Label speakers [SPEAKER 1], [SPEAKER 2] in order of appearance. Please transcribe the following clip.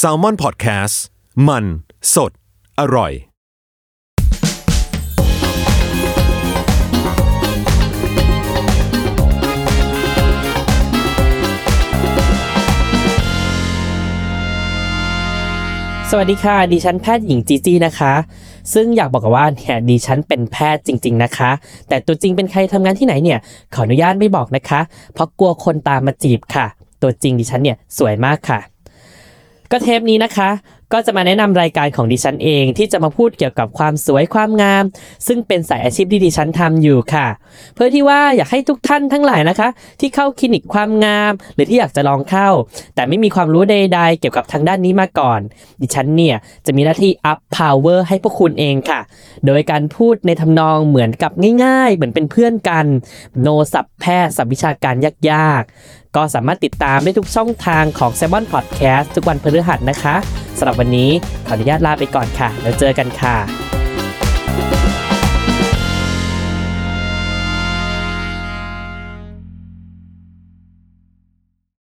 [SPEAKER 1] s a l ม o n PODCAST มัน สด อร่อย
[SPEAKER 2] สวัสดีค่ะ ดิฉันแพทย์หญิงจีจีนะคะ ซึ่งอยากบอกว่าเนี่ยดิฉันเป็นแพทย์จริง ๆนะคะ แต่ตัวจริงเป็นใครทำงานที่ไหนเนี่ย ขออนุญาตไม่บอกนะคะ เพราะกลัวคนตามมาจีบค่ะ ตัวจริงดิฉันเนี่ยสวยมากค่ะ ก็เทปนี้นะคะ ก็จะมาแนะนำรายการของดิฉันเองที่จะมาพูดเกี่ยวกับความสวยความงาม ซึ่งเป็นสายอาชีพที่ดิฉันทำอยู่ค่ะ เพื่อที่ว่าอยากให้ทุกท่านทั้งหลายนะคะ ที่เข้าคลินิกความงาม หรือที่อยากจะลองเข้า แต่ไม่มีความรู้ใดๆเกี่ยวกับทางด้านนี้มาก่อน ดิฉันเนี่ยจะมีหน้าที่ up power ให้พวกคุณเองค่ะ โดยการพูดในทำนองเหมือนกับง่าย ๆ เหมือนเป็นเพื่อนกันโนสับแพทย์สับวิชาการยากๆ ก็สามารถติดตามได้ทุกช่องทางของ s ซ m o n Podcast ทุกวันพฤหัสนะคะำหรับวันนี้ขออนุญาตลาไปก่อนค่ะ แล้วเจอกันค่ะ